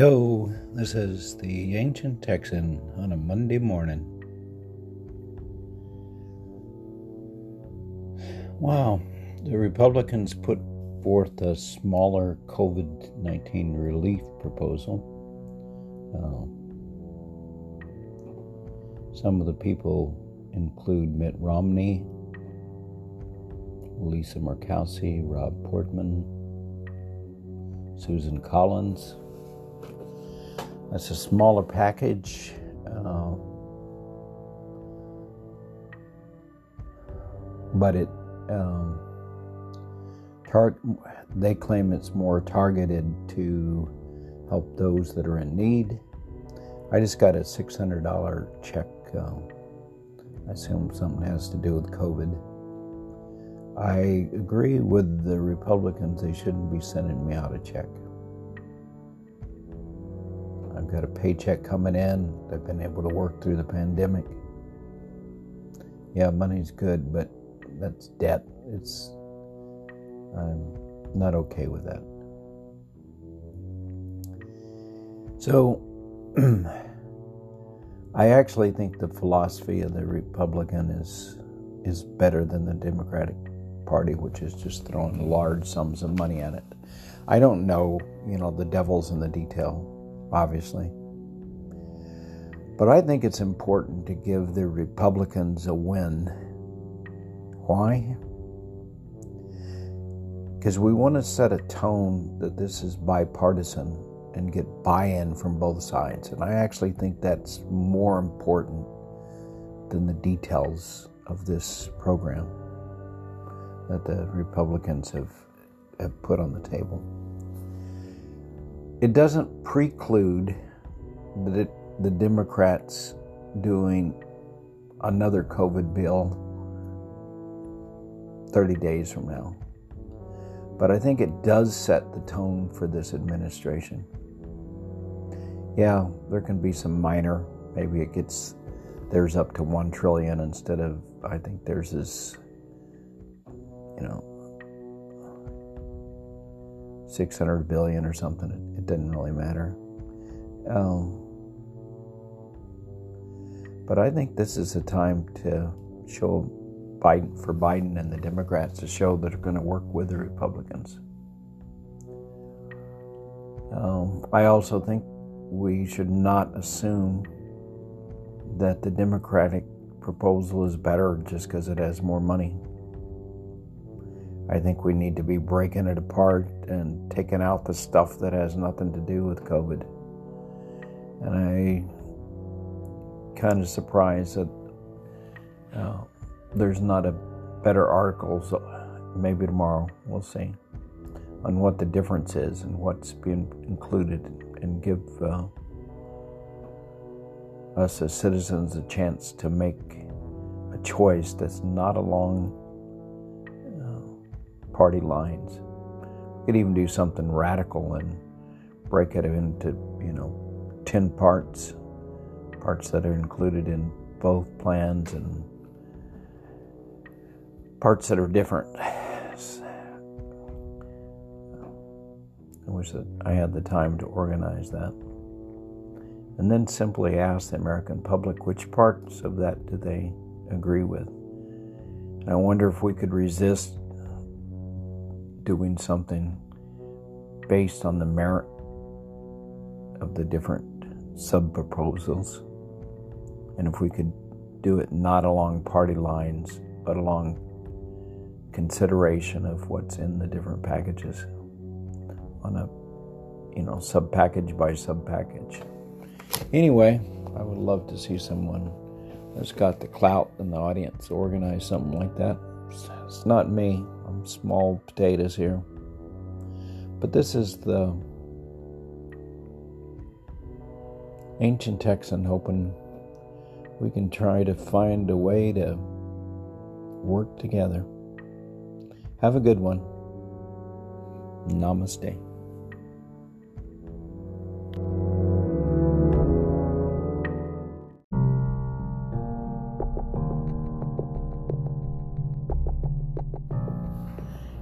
Yo, this is the Ancient Texan on a Monday morning. Wow, the Republicans put forth a smaller COVID 19 relief proposal. Uh, some of the people include Mitt Romney, Lisa Murkowski, Rob Portman, Susan Collins. That's a smaller package. Uh, but it um, tar- they claim it's more targeted to help those that are in need. I just got a $600 check. Uh, I assume something has to do with COVID. I agree with the Republicans, they shouldn't be sending me out a check. I've got a paycheck coming in. I've been able to work through the pandemic. Yeah, money's good, but that's debt. It's I'm not okay with that. So I actually think the philosophy of the Republican is is better than the Democratic Party, which is just throwing large sums of money at it. I don't know, you know, the devil's in the detail, obviously. But I think it's important to give the Republicans a win. Why? Because we want to set a tone that this is bipartisan and get buy in from both sides. And I actually think that's more important than the details of this program that the Republicans have, have put on the table. It doesn't preclude the, the Democrats doing another COVID bill 30 days from now. But I think it does set the tone for this administration. Yeah, there can be some minor, maybe it gets there's up to 1 trillion instead of I think there's is you know 600 billion or something. It, didn't really matter. Um, but I think this is a time to show Biden for Biden and the Democrats to show that they're going to work with the Republicans. Um, I also think we should not assume that the Democratic proposal is better just because it has more money. I think we need to be breaking it apart and taking out the stuff that has nothing to do with COVID. And I kind of surprised that uh, there's not a better article. So maybe tomorrow we'll see on what the difference is and what's being included, and give uh, us as citizens a chance to make a choice that's not along party lines. We could even do something radical and break it into, you know, 10 parts, parts that are included in both plans and parts that are different. I wish that I had the time to organize that. And then simply ask the American public which parts of that do they agree with. And I wonder if we could resist doing something based on the merit of the different sub proposals. And if we could do it not along party lines, but along consideration of what's in the different packages on a you know sub package by sub package anyway i would love to see someone that's got the clout in the audience organize something like that. It's not me i'm small potatoes here. But this is the ancient texan hoping we can try to find a way to work together. Have a good one. Namaste